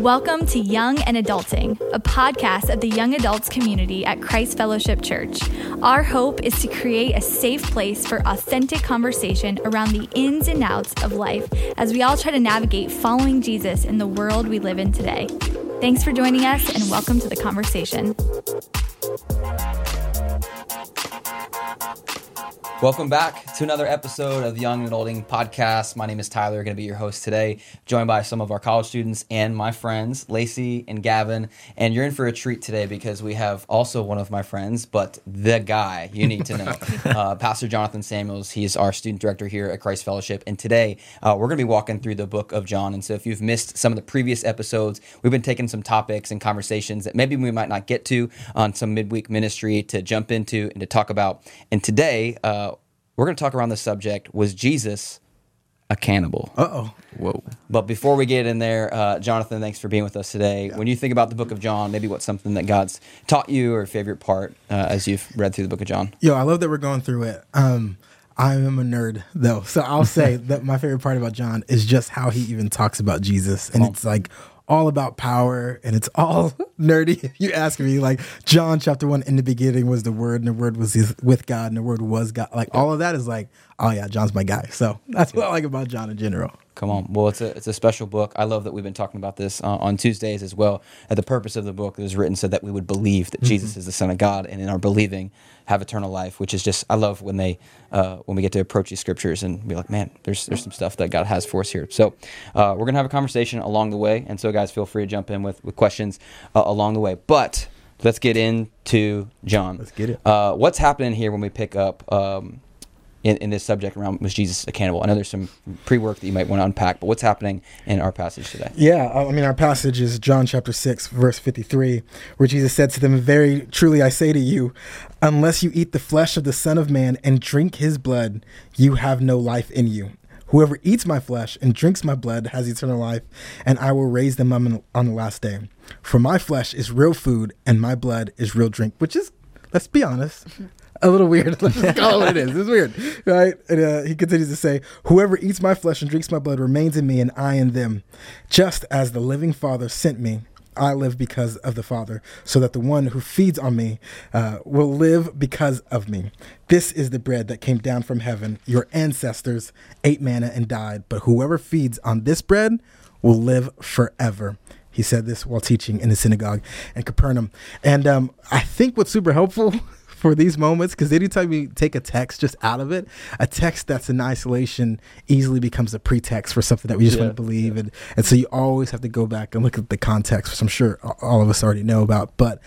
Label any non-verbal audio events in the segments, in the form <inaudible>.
Welcome to Young and Adulting, a podcast of the young adults community at Christ Fellowship Church. Our hope is to create a safe place for authentic conversation around the ins and outs of life as we all try to navigate following Jesus in the world we live in today. Thanks for joining us and welcome to the conversation. Welcome back to another episode of the Young and Adulting Podcast. My name is Tyler, going to be your host today, joined by some of our college students and my friends, Lacey and Gavin. And you're in for a treat today because we have also one of my friends, but the guy you need to know, <laughs> uh, Pastor Jonathan Samuels. He's our student director here at Christ Fellowship. And today uh, we're going to be walking through the book of John. And so if you've missed some of the previous episodes, we've been taking some topics and conversations that maybe we might not get to on some midweek ministry to jump into and to talk about. And today, uh, we're going to talk around the subject was Jesus a cannibal? Uh oh. Whoa. But before we get in there, uh, Jonathan, thanks for being with us today. Yeah. When you think about the book of John, maybe what's something that God's taught you or favorite part uh, as you've read through the book of John? Yo, I love that we're going through it. Um, I am a nerd though, so I'll say <laughs> that my favorite part about John is just how he even talks about Jesus, and it's like all about power and it's all <laughs> nerdy. you ask me, like John chapter one, in the beginning was the word, and the word was with God, and the word was God. Like all of that is like, oh yeah, John's my guy. So that's what I like about John in general. Come on. Well, it's a it's a special book. I love that we've been talking about this uh, on Tuesdays as well. That the purpose of the book is written so that we would believe that mm-hmm. Jesus is the Son of God, and in our believing, have eternal life. Which is just I love when they uh, when we get to approach these scriptures and be like, man, there's there's some stuff that God has for us here. So uh, we're gonna have a conversation along the way, and so guys, feel free to jump in with with questions uh, along the way. But let's get into John. Let's get it. Uh, what's happening here when we pick up? Um, in, in this subject around was Jesus a cannibal? I know there's some pre work that you might want to unpack, but what's happening in our passage today? Yeah, I mean, our passage is John chapter 6, verse 53, where Jesus said to them, Very truly I say to you, unless you eat the flesh of the Son of Man and drink his blood, you have no life in you. Whoever eats my flesh and drinks my blood has eternal life, and I will raise them up on the last day. For my flesh is real food, and my blood is real drink, which is, let's be honest, <laughs> a little weird. <laughs> Let's just call it is. It's weird, right? And, uh, he continues to say, "Whoever eats my flesh and drinks my blood remains in me, and I in them. Just as the living Father sent me, I live because of the Father, so that the one who feeds on me uh, will live because of me. This is the bread that came down from heaven. Your ancestors ate manna and died, but whoever feeds on this bread will live forever." He said this while teaching in the synagogue in Capernaum. And um, I think what's super helpful <laughs> for these moments because anytime you take a text just out of it, a text that's in isolation easily becomes a pretext for something that we just yeah, want to believe. Yeah. And, and so you always have to go back and look at the context, which I'm sure all of us already know about. But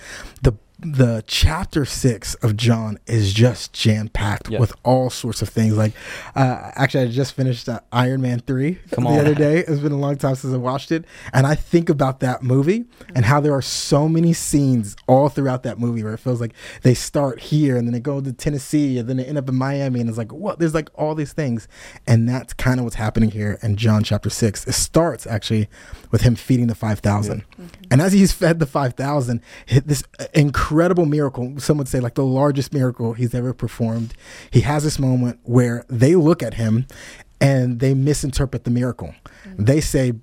the the chapter six of John is just jam packed yep. with all sorts of things. Like, uh, actually, I just finished uh, Iron Man three <laughs> Come the on. other day. It's been a long time since I watched it, and I think about that movie and how there are so many scenes all throughout that movie where it feels like they start here and then they go to Tennessee and then they end up in Miami, and it's like what? There's like all these things, and that's kind of what's happening here in John chapter six. It starts actually with him feeding the five thousand, yeah. mm-hmm. and as he's fed the five thousand, this incredible incredible miracle. Some would say like the largest miracle he's ever performed. He has this moment where they look at him and they misinterpret the miracle. Mm-hmm. They say,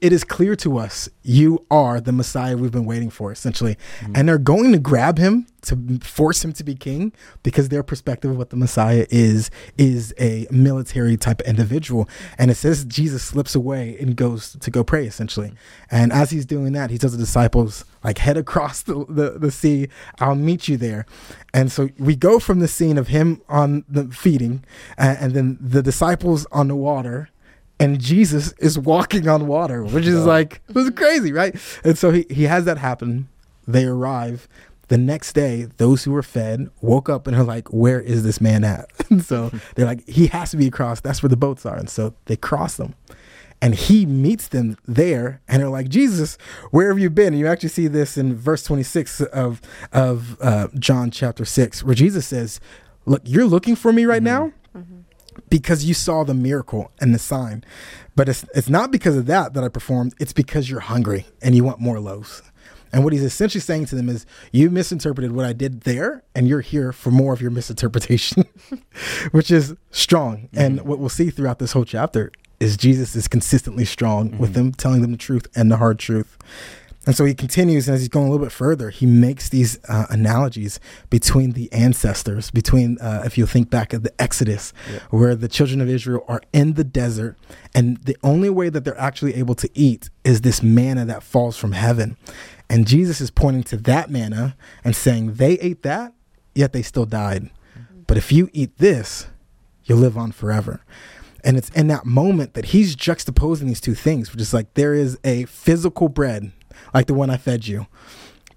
it is clear to us you are the Messiah we've been waiting for, essentially. Mm-hmm. And they're going to grab him to force him to be king because their perspective of what the Messiah is is a military type of individual. And it says Jesus slips away and goes to go pray, essentially. And as he's doing that, he tells the disciples, like, head across the, the, the sea, I'll meet you there. And so we go from the scene of him on the feeding and, and then the disciples on the water and Jesus is walking on water, which is like it was crazy, right? And so he, he has that happen. They arrive. The next day, those who were fed woke up and are like, Where is this man at? <laughs> And so they're like, He has to be across. That's where the boats are. And so they cross them. And he meets them there and they're like, Jesus, where have you been? And you actually see this in verse 26 of, of uh, John chapter 6, where Jesus says, Look, you're looking for me right mm-hmm. now? Because you saw the miracle and the sign. But it's it's not because of that that I performed. It's because you're hungry and you want more loaves. And what he's essentially saying to them is, you misinterpreted what I did there, and you're here for more of your misinterpretation, <laughs> which is strong. Mm-hmm. And what we'll see throughout this whole chapter is Jesus is consistently strong mm-hmm. with them telling them the truth and the hard truth. And so he continues, and as he's going a little bit further, he makes these uh, analogies between the ancestors, between, uh, if you think back of the Exodus, yeah. where the children of Israel are in the desert, and the only way that they're actually able to eat is this manna that falls from heaven. And Jesus is pointing to that manna and saying, they ate that, yet they still died. Mm-hmm. But if you eat this, you'll live on forever. And it's in that moment that he's juxtaposing these two things, which is like there is a physical bread like the one I fed you.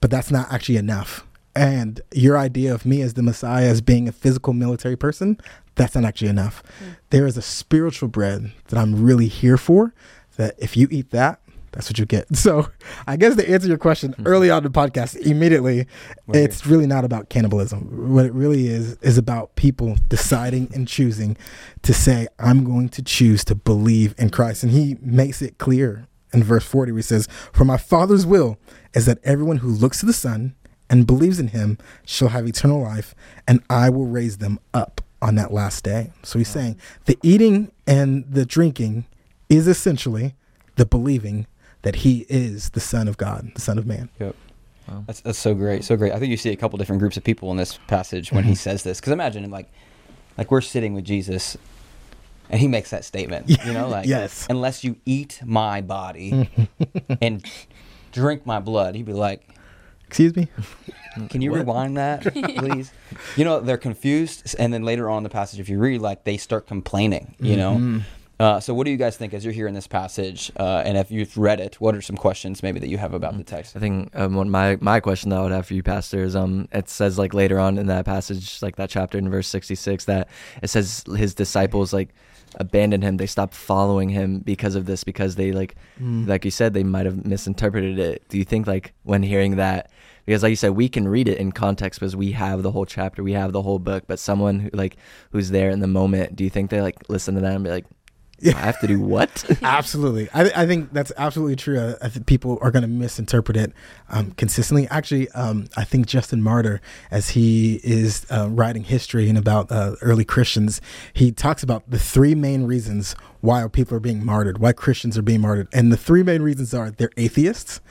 But that's not actually enough. And your idea of me as the Messiah as being a physical military person, that's not actually enough. Mm. There is a spiritual bread that I'm really here for. That if you eat that, that's what you get. <laughs> So I guess to answer your question mm-hmm. early on in the podcast, immediately, it's really not about cannibalism. What it really is is about people deciding and choosing to say, I'm going to choose to believe in Christ. And he makes it clear in verse 40 where he says, For my Father's will is that everyone who looks to the Son and believes in him shall have eternal life, and I will raise them up on that last day. So he's saying the eating and the drinking is essentially the believing that he is the Son of God, the Son of Man. Yep. Wow. That's, that's so great, so great. I think you see a couple different groups of people in this passage when mm-hmm. he says this. Because imagine, like, like we're sitting with Jesus and he makes that statement. You know, <laughs> like yes. unless you eat my body <laughs> and drink my blood, he'd be like, "Excuse me." Can you what? rewind that, <laughs> please? you know, they're confused, and then later on in the passage, if you read, like they start complaining. You mm-hmm. know. Uh, so, what do you guys think as you're hearing this passage? Uh, and if you've read it, what are some questions maybe that you have about the text? I think um, my my question that I would have for you, Pastor, is um, it says like later on in that passage, like that chapter in verse 66, that it says his disciples like abandoned him. They stopped following him because of this, because they like, mm. like you said, they might have misinterpreted it. Do you think like when hearing that, because like you said, we can read it in context because we have the whole chapter, we have the whole book, but someone who like who's there in the moment, do you think they like listen to that and be like, I have to do what? <laughs> absolutely. I, I think that's absolutely true. I, I think people are going to misinterpret it um, consistently. Actually, um, I think Justin Martyr, as he is uh, writing history and about uh, early Christians, he talks about the three main reasons why people are being martyred, why Christians are being martyred. And the three main reasons are they're atheists,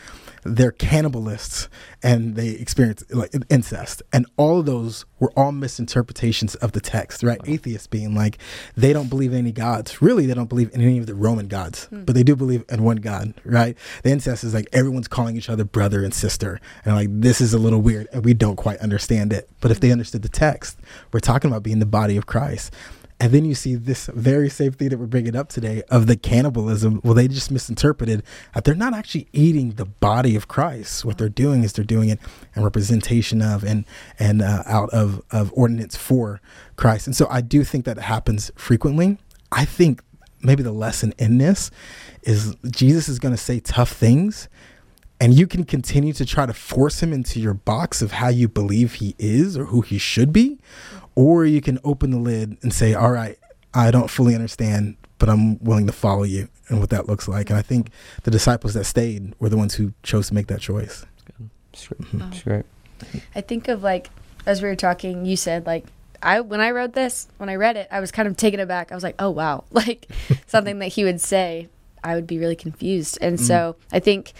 they're cannibalists and they experience like incest. And all of those were all misinterpretations of the text right? Atheists being like they don't believe in any gods. Really they don't believe in any of the roman gods hmm. but they do believe in one god right? The incest is like everyone's calling each other brother and sister. And like this is a little weird and we don't quite understand it. But if they understood the text we're talking about being the body of christ and then you see this very same thing that we're bringing up today of the cannibalism. Well, they just misinterpreted that they're not actually eating the body of Christ. What they're doing is they're doing it in representation of and and uh, out of of ordinance for Christ. And so I do think that happens frequently. I think maybe the lesson in this is Jesus is going to say tough things and you can continue to try to force him into your box of how you believe he is or who he should be or you can open the lid and say, all right, I don't fully understand, but I'm willing to follow you and what that looks like. And I think the disciples that stayed were the ones who chose to make that choice. That's great. I think of like, as we were talking, you said like, I when I wrote this, when I read it, I was kind of taken aback. I was like, "Oh wow!" <laughs> Like <laughs> something that he would say, I would be really confused. And mm. so I think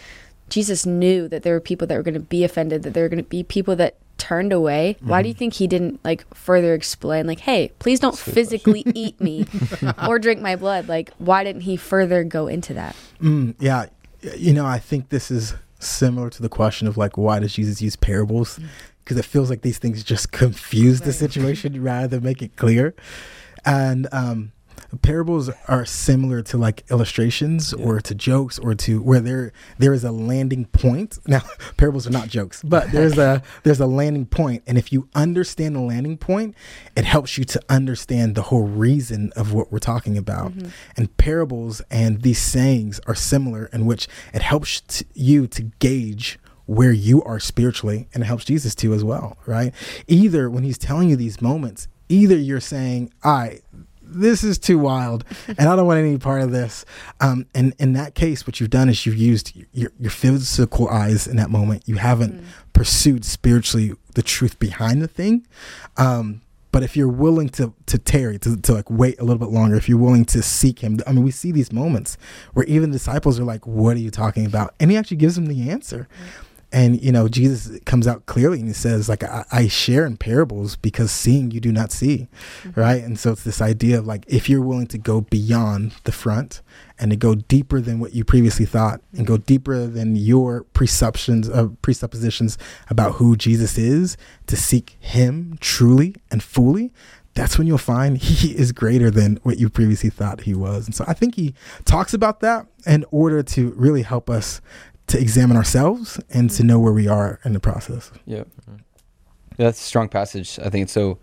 Jesus knew that there were people that were going to be offended, that there were going to be people that turned away, mm-hmm. why do you mm-hmm. think he didn't like further explain like, "Hey, please don't physically <laughs> eat me or drink my blood." Like, why didn't he further go into that? Mm, yeah, you know, I think this is similar to the question of like, why does Jesus use parables? Because mm. it feels like these things just confuse right. the situation rather than make it clear. And um, parables are similar to like illustrations yeah. or to jokes or to where there there is a landing point. <laughs> Now, parables are not jokes, but there's a <laughs> there's a landing point, and if you understand the landing point, it helps you to understand the whole reason of what we're talking about. Mm-hmm. And parables and these sayings are similar in which it helps t- you to gauge where you are spiritually and it helps Jesus too as well, right? Either when he's telling you these moments, either you're saying, "All right, this is too wild and I don't want any part of this. Um, and in that case, what you've done is you've used your, your physical eyes in that moment. You haven't mm. pursued spiritually the truth behind the thing. Um, But if you're willing to to tarry, to, to like wait a little bit longer, if you're willing to seek him, I mean, we see these moments where even disciples are like, "What are you talking about?" And he actually gives them the answer. And you know, Jesus comes out clearly and he says, like, I, I share in parables because seeing you do not see. Mm-hmm. Right. And so it's this idea of like if you're willing to go beyond the front and to go deeper than what you previously thought and go deeper than your presumptions of uh, presuppositions about who Jesus is, to seek him truly and fully, that's when you'll find <laughs> he is greater than what you previously thought he was. And so I think he talks about that in order to really help us to examine ourselves and to know where we are in the process. Yeah. yeah that's a strong passage. I think it's so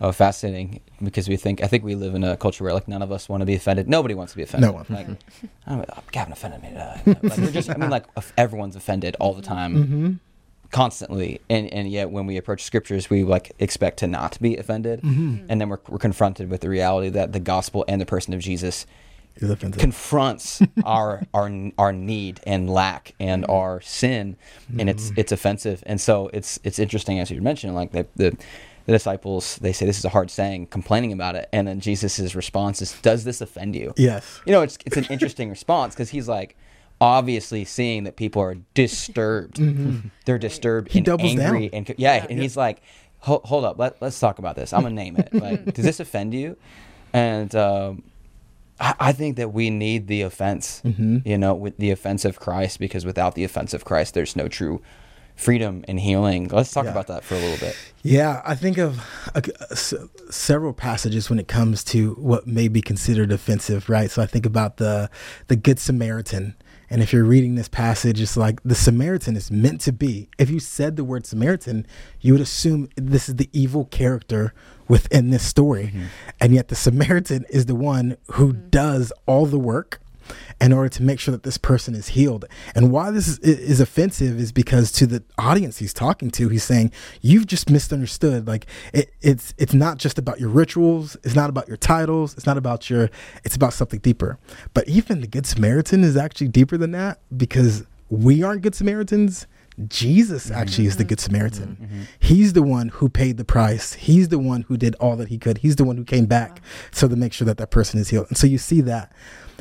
uh, fascinating because we think I think we live in a culture where like none of us want to be offended. Nobody wants to be offended. No one. Like, <laughs> I don't know, Gavin offended me. Uh, like, we're just, I mean, like everyone's offended all the time, Mm-hmm. constantly, and and yet when we approach scriptures, we like expect to not be offended, Mm-hmm. and then we're we're confronted with the reality that the gospel and the person of Jesus Is offensive. confronts <laughs> our our our need and lack and Mm-hmm. our sin, and it's it's offensive. And so it's it's interesting as you mentioned, like the, the the disciples they say this is a hard saying, complaining about it, and then Jesus' response is, "Does this offend you?" yes. You know, it's it's an interesting response because he's like obviously seeing that people are disturbed. They're disturbed Mm-hmm. He and angry down. and yeah, and he's like, hold, hold up, let, let's talk about this. I'm gonna name it. Like, <laughs> does this offend you? And um, I, think that we need the offense. Mm-hmm. You know, with the offense of Christ, because without the offense of Christ, there's no true freedom and healing. Let's talk Yeah. about that for a little bit. Yeah, I think of uh, s- several passages when it comes to what may be considered offensive, right? So I think about the the Good Samaritan. And if you're reading this passage, it's like the Samaritan is meant to be. If you said the word Samaritan, you would assume this is the evil character within this story. Mm-hmm. And yet the Samaritan is the one who mm-hmm. does all the work in order to make sure that this person is healed. And why this is, is offensive is because to the audience he's talking to, he's saying, "You've just misunderstood. Like it, it's it's not just about your rituals. It's not about your titles. It's not about your. It's about something deeper. But even the Good Samaritan is actually deeper than that because we aren't Good Samaritans." Jesus actually is the Good Samaritan. He's the one who paid the price. He's the one who did all that he could. He's the one who came back so to make sure that that person is healed. And so you see that.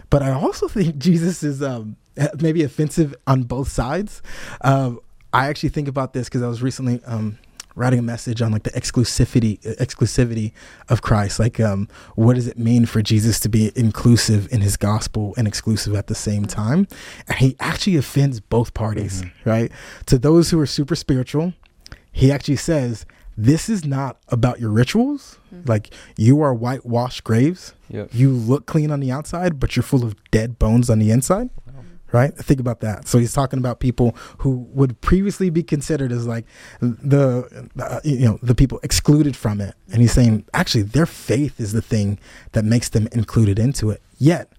But I also <laughs> think Jesus is um, maybe offensive on both sides. Um, I actually think about this because I was recently um, writing a message on like the exclusivity exclusivity of Christ. Like, um, what does it mean for Jesus to be inclusive in His gospel and exclusive at the same mm-hmm. time? And He actually offends both parties, mm-hmm. right? To those who are super spiritual, He actually says. This is not about your rituals. Mm-hmm. Like you are whitewashed graves. Yep. You look clean on the outside, but you're full of dead bones on the inside. Right? Think about that. So he's talking about people who would previously be considered as like the uh, you know the people excluded from it, and he's saying actually their faith is the thing that makes them included into it. Yet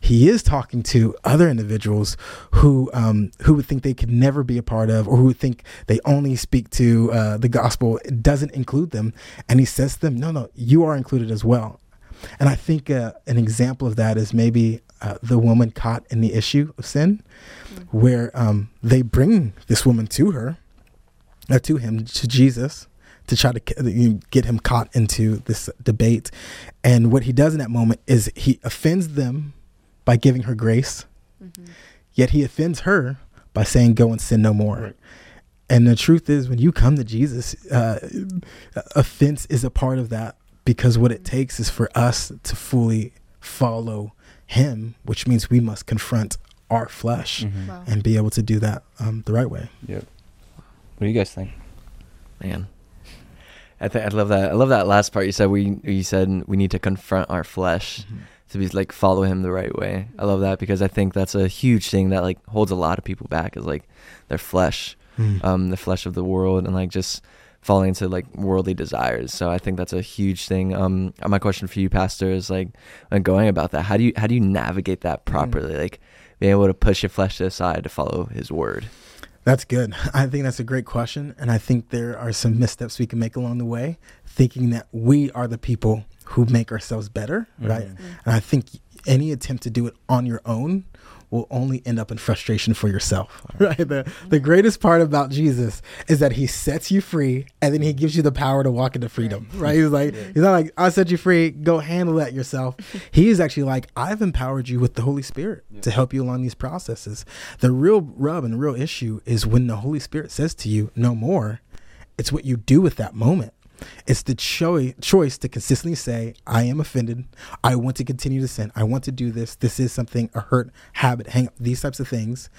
he is talking to other individuals who um, who would think they could never be a part of, or who would think they only speak to uh, the gospel. It doesn't include them, and he says to them, "No, no, you are included as well." And I think uh, an example of that is maybe uh, the woman caught in the issue of sin, where um, they bring this woman to her, uh, to him, to Jesus, to try to you know, get him caught into this debate. And what he does in that moment is he offends them by giving her grace, yet he offends her by saying, "Go and sin no more." And the truth is, when you come to Jesus, uh, offense is a part of that because what it takes is for us to fully follow Him, which means we must confront our flesh Wow. and be able to do that um, the right way. Yep. What do you guys think? Man, I think I love that. I love that last part you said. We you said we need to confront our flesh to be like follow him the right way. I love that because I think that's a huge thing that like holds a lot of people back is like their flesh, Mm. um, the flesh of the world, and like just falling into like worldly desires. So I think that's a huge thing. Um, my question for you, Pastor, is like when going about that, how do you how do you navigate that mm. properly? Like being able to push your flesh to the side to follow His word. That's good. <laughs> I think that's a great question. And I think there are some missteps we can make along the way, thinking that we are the people who make ourselves better, mm. right? Mm. And I think any attempt to do it on your own will only end up in frustration for yourself. <laughs> Right. The the greatest part about Jesus is that he sets you free and then he gives you the power to walk into freedom. Right. He's like he's not like I set you free, go handle that yourself. <laughs> he is actually like I've empowered you with the Holy Spirit to help you along these processes. The real rub and real issue is when the Holy Spirit says to you, no more, it's what you do with that moment. It's the choi- choice to consistently say, I am offended. I want to continue to sin. I want to do this. This is something, a hurt, habit, hang up, these types of things.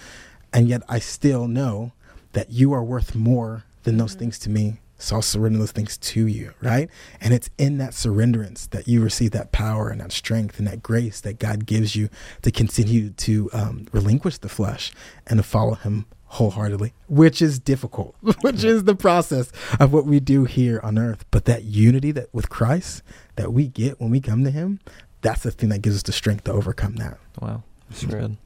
And yet I still know that you are worth more than those things to me. So I'll surrender those things to you, right? And it's in that surrenderance that you receive that power and that strength and that grace that God gives you to continue to um, relinquish the flesh and to follow Him wholeheartedly, which is difficult, <laughs> which is the process of what we do here on earth. But that unity that with Christ that we get when we come to Him, that's the thing that gives us the strength to overcome that. Wow, that's good.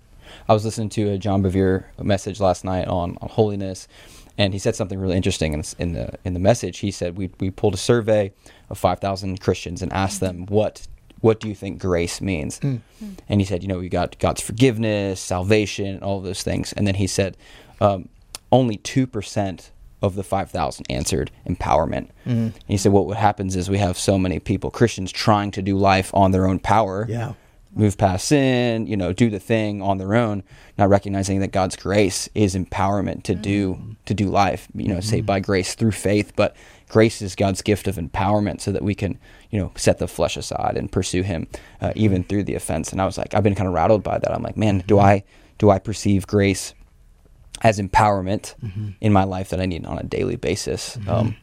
I was listening to a John Bevere message last night on, on holiness, and he said something really interesting in, in the in the message. He said we we pulled a survey of five thousand Christians and asked them what what do you think grace means, Mm. and he said you know we got God's forgiveness, salvation, all of those things, and then he said um, only two percent of the 5,000 answered empowerment. Mm-hmm. And he said, what happens is we have so many people, Christians, trying to do life on their own power Yeah. move past sin, you know, do the thing on their own, not recognizing that God's grace is empowerment to do mm-hmm. to do life, you know, saved mm-hmm. by grace through faith, but grace is God's gift of empowerment so that we can, you know, set the flesh aside and pursue him uh, even through the offense. And I was like I've been kind of rattled by that. I'm like, man, do I do I perceive grace as empowerment in my life that I need on a daily basis? Um,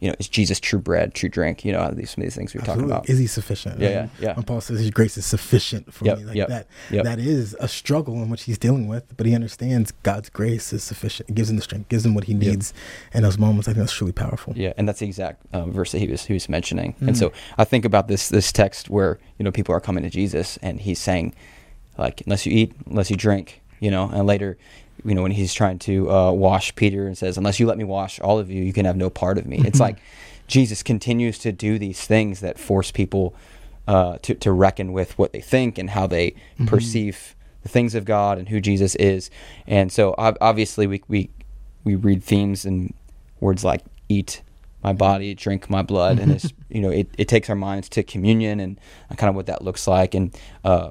you know, is Jesus true bread, true drink? You know, these some of these things we we're talking about. Is he sufficient? Yeah, right? yeah, yeah. When Paul says his grace is sufficient for Yep, me, like yep, that, yep. that is a struggle in which he's dealing with, but he understands God's grace is sufficient. It gives him the strength, gives him what he needs in those moments. I think that's truly powerful. Yeah, and that's the exact um, verse that he was he was mentioning. Mm. And so I think about this this text where you know people are coming to Jesus and he's saying like unless you eat, unless you drink, you know, and later you know when he's trying to uh, wash Peter and says unless you let me wash all of you, you can have no part of me. It's like Jesus continues to do these things that force people uh, to to reckon with what they think and how they perceive the things of God and who Jesus is. And so ob- obviously we we we read themes and words like eat my body, drink my blood, and it's <laughs> you know it, it takes our minds to communion and kind of what that looks like. And uh,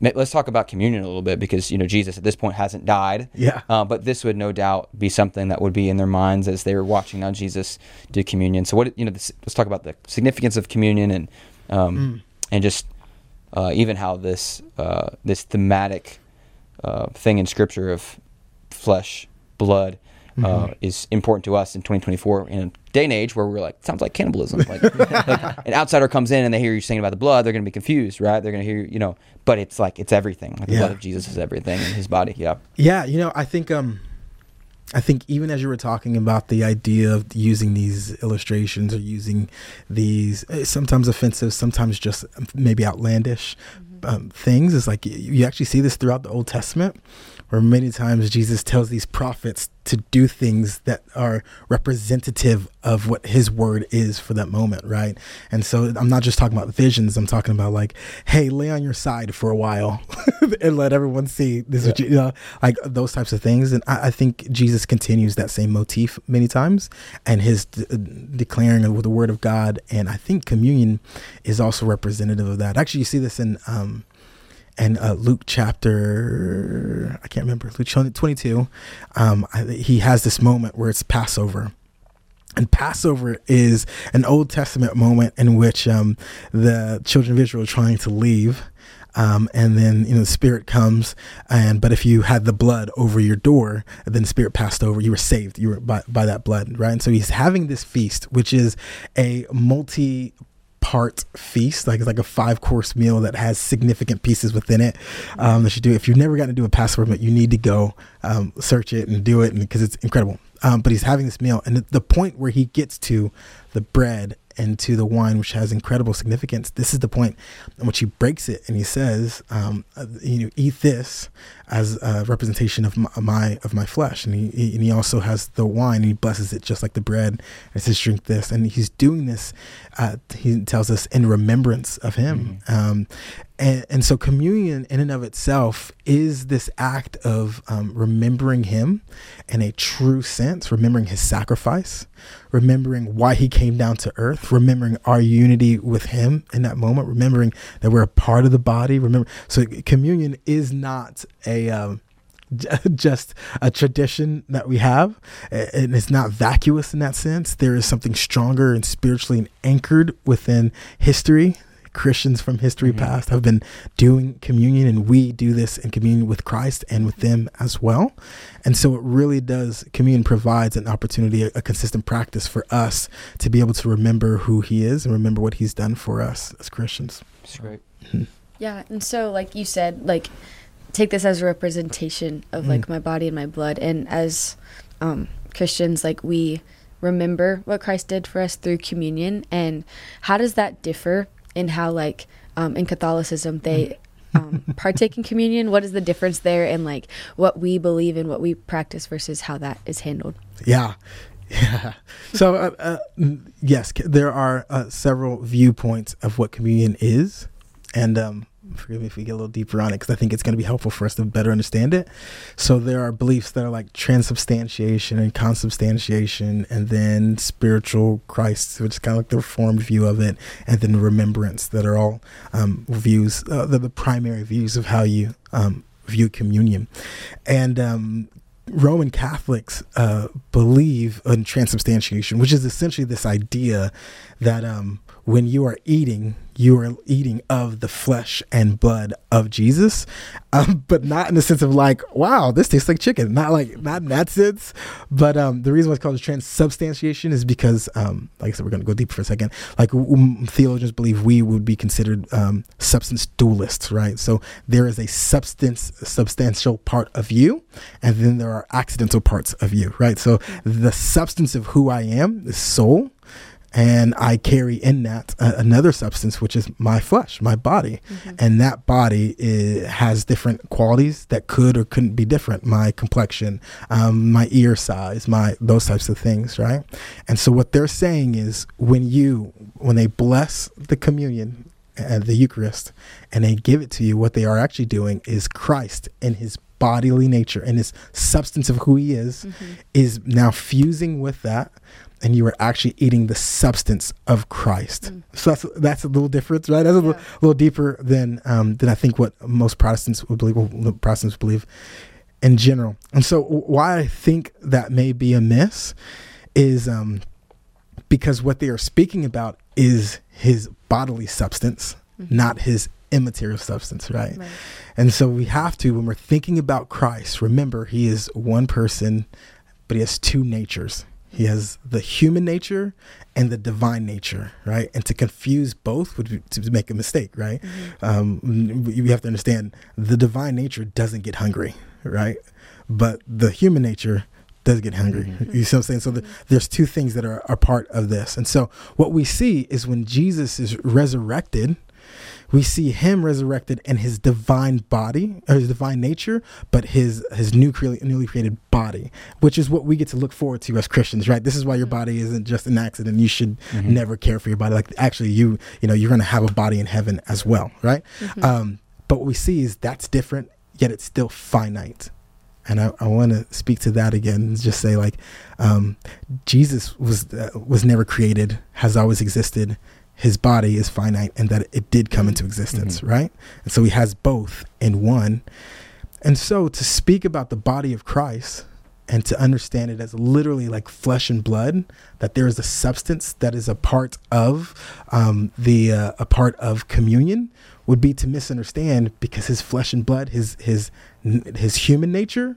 let's talk about communion a little bit because you know Jesus at this point hasn't died. Yeah. Uh, but this would no doubt be something that would be in their minds as they were watching now Jesus do communion. So what you know, this, let's talk about the significance of communion and um, and just uh, even how this uh, this thematic uh, thing in Scripture of flesh, blood. Uh, is important to us in 2024 in a day and age where we're like sounds like cannibalism. Like, <laughs> like an outsider comes in and they hear you saying about the blood they're going to be confused right? They're going to hear you know but it's like it's everything. Like the Yeah. blood of jesus is everything in his body. Yeah. Yeah, you know, I think um I think even as you were talking about the idea of using these illustrations or using these eh, sometimes offensive, sometimes just maybe outlandish um, things, is like you- you actually see this throughout the Old Testament, where many times Jesus tells these prophets to do things that are representative of what His word is for that moment, right? And so I'm not just talking about visions; I'm talking about like, hey, lay on your side for a while <laughs> and let everyone see this. Is what you, you know, like those types of things. And I, I think Jesus continues that same motif many times, and his d- uh, declaring of the word of God. And I think communion is also representative of that. Actually, you see this in. Um, and uh, Luke chapter, I can't remember, Luke 22, um, he has this moment where it's Passover. And Passover is an Old Testament moment in which um, the children of Israel are trying to leave. Um, and then you know the spirit comes and but if you had the blood over your door then the spirit passed over you were saved you were by, by that blood right and so he's having this feast which is a multi part feast like it's like a five course meal that has significant pieces within it um, that you do. If you've never gotten to do a Passover but you need to go um, search it and do it because it's incredible. Um, but he's having this meal and the, the point where he gets to the bread and to the wine which has incredible significance. This is the point in which he breaks it and he says um, uh, you know eat this as a representation of my, my of my flesh. And he, he and he also has the wine and he blesses it just like the bread. And says drink this. And he's doing this uh, he tells us in remembrance of him. Um, And, and so communion in and of itself is this act of um, remembering him in a true sense, remembering his sacrifice, remembering why he came down to earth, remembering our unity with him in that moment, remembering that we're a part of the body. Remember, so communion is not a um, <laughs> just a tradition that we have, and it's not vacuous in that sense. There is something stronger and spiritually anchored within history Christians from history mm-hmm. past have been doing communion, and we do this in communion with Christ and with them as well. And so it really does, communion provides an opportunity, a, a consistent practice for us to be able to remember who He is and remember what He's done for us as Christians. That's great. Mm-hmm. Yeah. And so, like you said, like, take this as a representation of mm-hmm. like my body and my blood. And as um, Christians, like, we remember what Christ did for us through communion. And how does that differ in how like um, in Catholicism they um, <laughs> partake in communion? What is the difference there in like what we believe and what we practice versus how that is handled? Yeah. <laughs> Yeah. So, uh, uh, yes, there are uh, several viewpoints of what communion is. And um, forgive me if we get a little deeper on it because I think it's going to be helpful for us to better understand it. So there are beliefs that are like transubstantiation and consubstantiation, and then spiritual Christ, which is kind of like the reformed view of it, and then remembrance that are all um, views, uh, the, the primary views of how you um, view communion. And um, Roman Catholics uh, believe in transubstantiation, which is essentially this idea that um, when you are eating, you are eating of the flesh and blood of Jesus, um, <laughs> but not in the sense of like, wow, this tastes like chicken. Not like not in that sense. But um, the reason why it's called transubstantiation is because, um, like I said, we're going to go deep for a second. Like um, theologians believe we would be considered um, substance dualists, right? So there is a substance, substantial part of you, and then there are accidental parts of you, right? So the substance of who I am the soul and I carry in that uh, another substance, which is my flesh, my body, mm-hmm. and that body is, has different qualities that could or couldn't be different. My complexion, um, my ear size, my those types of things, right? And so what they're saying is when you when they bless the communion and the Eucharist and they give it to you, what they are actually doing is Christ in His bodily nature and his substance of who he is mm-hmm. is now fusing with that and you are actually eating the substance of Christ. Mm. So that's that's a little different, right? That's a yeah. little, little, deeper than um, than I think what most Protestants would believe. Well, Protestants believe in general. And so why I think that may be a miss is um, because what they are speaking about is his bodily substance, mm-hmm. not his immaterial substance, right? right? And so we have to, when we're thinking about Christ, remember he is one person, but he has two natures. He has the human nature and the divine nature, right? And to confuse both would be to make a mistake, right? Mm-hmm. Um, you have to understand the divine nature doesn't get hungry, right? But the human nature does get hungry. Mm-hmm. You see what I'm saying? So the, there's two things that are, are part of this. And so what we see is when Jesus is resurrected, we see him resurrected in his divine body or his divine nature, but his his new newly created body, which is what we get to look forward to as Christians, right? This is why your body isn't just an accident. You should mm-hmm. never care for your body. Like actually, you you know you're going to have a body in heaven as well, right? Mm-hmm. Um, but what we see is that's different, yet it's still finite. And I, I want to speak to that again and just say like, um, Jesus was uh, was never created, has always existed his body is finite and that it did come into existence, mm-hmm. right? And so he has both in one. And so to speak about the body of Christ and to understand it as literally like flesh and blood, that there is a substance that is a part of um, the uh, a part of communion would be to misunderstand because his flesh and blood, his his his human nature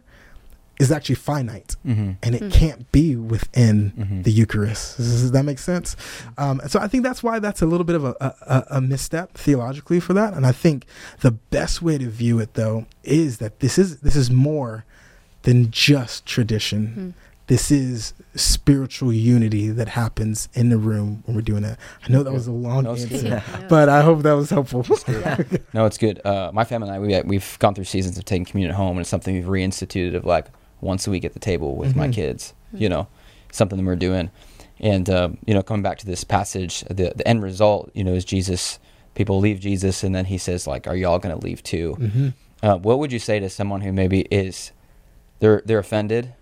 is actually finite mm-hmm. and it mm-hmm. can't be within mm-hmm. the Eucharist. Does, does, that make sense? Um, so I think that's why that's a little bit of a, a, a, misstep theologically for that. And I think the best way to view it though is that this is this is more than just tradition. Mm-hmm. This is spiritual unity that happens in the room when we're doing that. I know that was a long no, answer, <laughs> but I hope that was helpful. <laughs> no, it's good. Uh, my family and I, we, we've gone through seasons of taking communion at home, and it's something we've reinstituted of like, once a week at the table with mm-hmm. my kids. You know, something that we're doing, and um, you know, coming back to this passage, the the end result, you know, is Jesus people leave Jesus, and then he says like, "Are y'all going to leave too?" Uh, what would you say to someone who maybe is they're they're offended,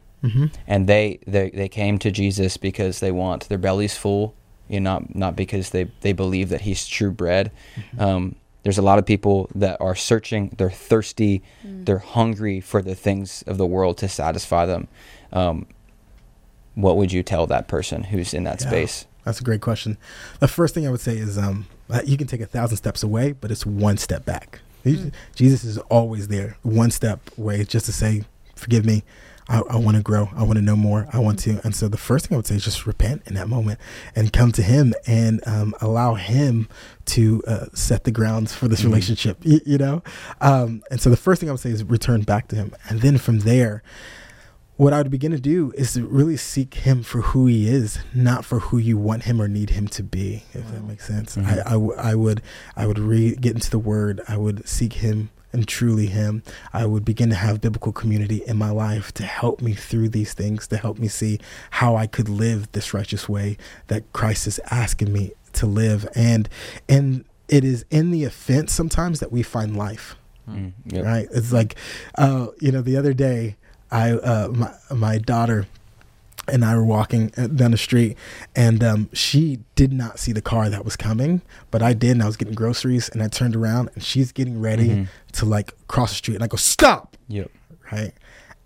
and they, they they came to Jesus because they want their bellies full, you know, not not because they they believe that he's true bread. Um, there's a lot of people that are searching, they're thirsty, they're hungry for the things of the world to satisfy them. Um, what would you tell that person who's in that Yeah, space? That's a great question. The first thing I would say is um, uh, you can take a thousand steps away, but it's one step back. He- Jesus is always there, one step away, just to say, "Forgive me. I, I want to grow. I want to know more. I want to." And so the first thing I would say is just repent in that moment and come to Him and um, allow Him to uh, set the grounds for this relationship. You, you know, um, and so the first thing I would say is return back to Him, and then from there what I would begin to do is to really seek him for who he is, not for who you want him or need him to be. If that makes sense, I, I, w- I would I would read get into the Word. I would seek him and truly him. I would begin to have biblical community in my life to help me through these things, to help me see how I could live this righteous way that Christ is asking me to live. And and it is in the offense sometimes that we find life Mm, yep. right it's like uh you know the other day i uh my my daughter and I were walking uh, down the street, and um, she did not see the car that was coming, but I did, and I was getting groceries, and I turned around, and she's getting ready Mhm. to like cross the street, and I go, "Stop!" Yep. right?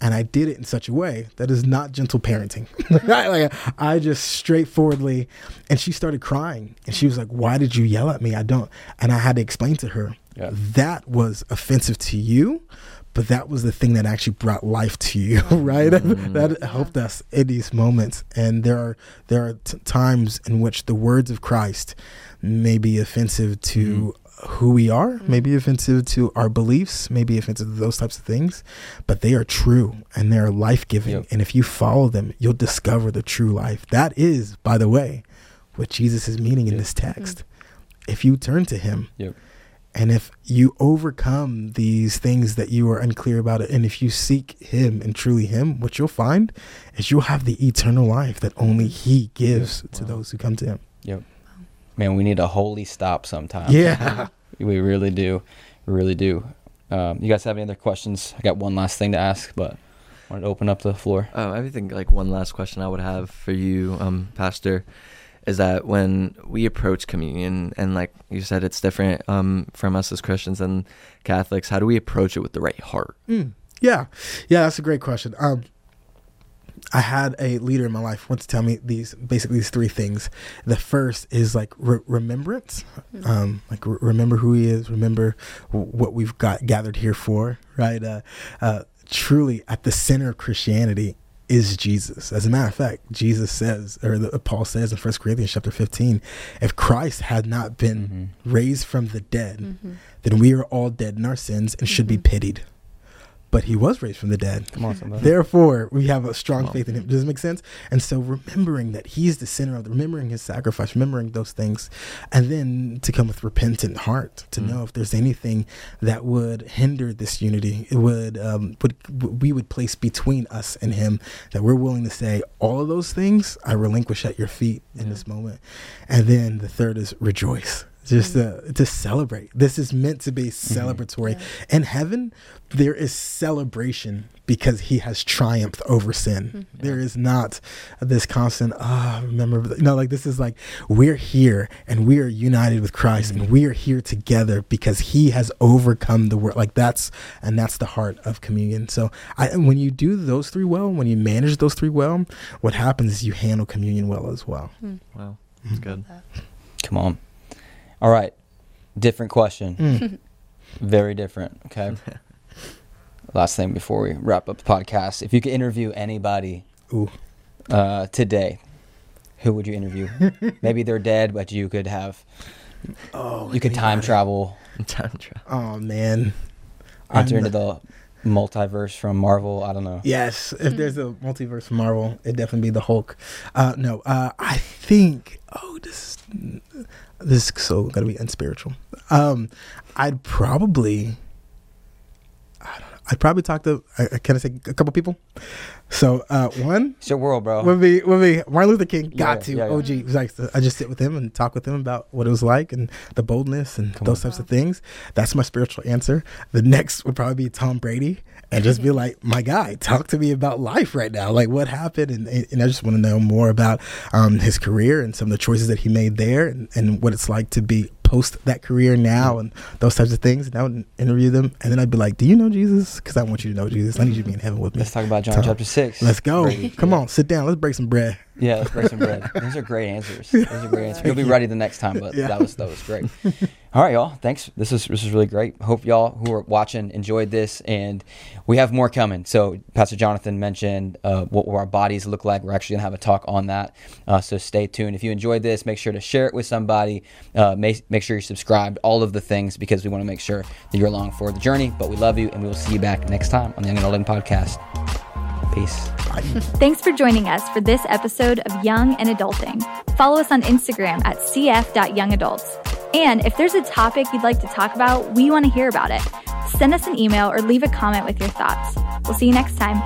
And I did it in such a way that is not gentle parenting. <laughs> right? Like I just straightforwardly, and she started crying, and she was like, "Why did you yell at me? I don't." And I had to explain to her Yeah. that was offensive to you, but that was the thing that actually brought life to you, <laughs> right? Mm. that helped us in these moments. And there are there are t- times in which the words of Christ may be offensive to mm-hmm. who we are, mm-hmm. may be offensive to our beliefs, may be offensive to those types of things, but they are true and they're life giving. Yep. And if you follow them, you'll discover the true life. That is, by the way, what Jesus is meaning in this text. Mm-hmm. If you turn to Him, Yep. And if you overcome these things that you are unclear about it, and if you seek Him and truly Him, what you'll find is you'll have the eternal life that only He gives to Wow. those who come to Him. Yep. Man, we need a holy stop sometime. Yeah. <laughs> We really do. We really do. Um, you guys have any other questions? I got one last thing to ask, but I wanted to open up the floor. Oh, I think like one last question I would have for you, um, Pastor, is that when we approach communion and like you said, it's different um, from us as Christians and Catholics. How do we approach it with the right heart? Mm. Yeah. Yeah, that's a great question. Um, I had a leader in my life once tell me these basically these three things. The first is like re- remembrance, um, like re- remember who he is, remember w- what we've got gathered here for, right? Uh, uh, truly, at the center of Christianity is Jesus. As a matter of fact, Jesus says, or the, Paul says in First Corinthians chapter fifteen, if Christ had not been mm-hmm. raised from the dead, mm-hmm. then we are all dead in our sins and should be mm-hmm. pitied. But he was raised from the dead. Come on, somebody. Therefore, we have a strong faith in him. Does it make sense? And so, remembering that he's the center of, the, remembering his sacrifice, remembering those things, and then to come with repentant heart to Mm. know if there's anything that would hinder this unity, it would um, would we would place between us and him. That we're willing to say all of those things I relinquish at your feet in this moment. And then the third is rejoice. Just to, to celebrate. This is meant to be mm-hmm. celebratory. In heaven, there is celebration because he has triumphed over sin. Mm-hmm. There is not this constant, ah, remember, no, like this is like we're here and we are united with Christ and mm-hmm. we are here together because he has overcome the world. Like that's, and that's the heart of communion. So I, when you do those three well, when you manage those three well, what happens is you handle communion well as well. Hmm. Wow, hmm. that's good. Come on. All right. Different question. Mm. <laughs> Very different. Okay. <laughs> Last thing before we wrap up the podcast. If you could interview anybody Ooh. uh, today, who would you interview? <laughs> Maybe they're dead, but you could have, Oh, you could time travel, Time travel. Oh man. enter I'm into the multiverse from Marvel. I don't know. Yes, if there's a multiverse from Marvel, it'd definitely be the Hulk. Uh, no, uh, I think. Oh, this this is so gonna be unspiritual. Um, I'd probably. I don't know. I'd probably talk to. I, can I say a couple people? So uh, one It's your world, bro. would be would be Martin Luther King. Yeah, Got to yeah, yeah. OG. Was like I just sit with him and talk with him about what it was like and the boldness and those types of things. That's my spiritual answer. The next would probably be Tom Brady and just be like, my guy, talk to me about life right now. Like what happened, and and I just want to know more about um, his career and some of the choices that he made there, and, and what it's like to be post that career now mm. and those types of things. And I would interview them, and then I'd be like, "Do you know Jesus? Because I want you to know Jesus. I need you to be in heaven with me." Let's talk about John Tom. chapter six. Let's go. Come Yeah. on, sit down. Let's break some bread. Yeah, let's break some bread. Those are great answers. Those are great answers. You'll be <laughs> ready the next time, but Yeah. that was that was great. <laughs> All right, y'all. Thanks. This is this is really great. Hope y'all who are watching enjoyed this, and we have more coming. So Pastor Jonathan mentioned uh, what our bodies look like. We're actually gonna have a talk on that. Uh, so stay tuned. If you enjoyed this, make sure to share it with somebody. Uh, make make sure you're subscribed. All of the things because we want to make sure that you're along for the journey. But we love you, and we will see you back next time on the Young and Old Podcast. Peace. <laughs> Thanks for joining us for this episode of Young and Adulting. Follow us on Instagram at cf.youngadults. And if there's a topic you'd like to talk about, we want to hear about it. Send us an email or leave a comment with your thoughts. We'll see you next time.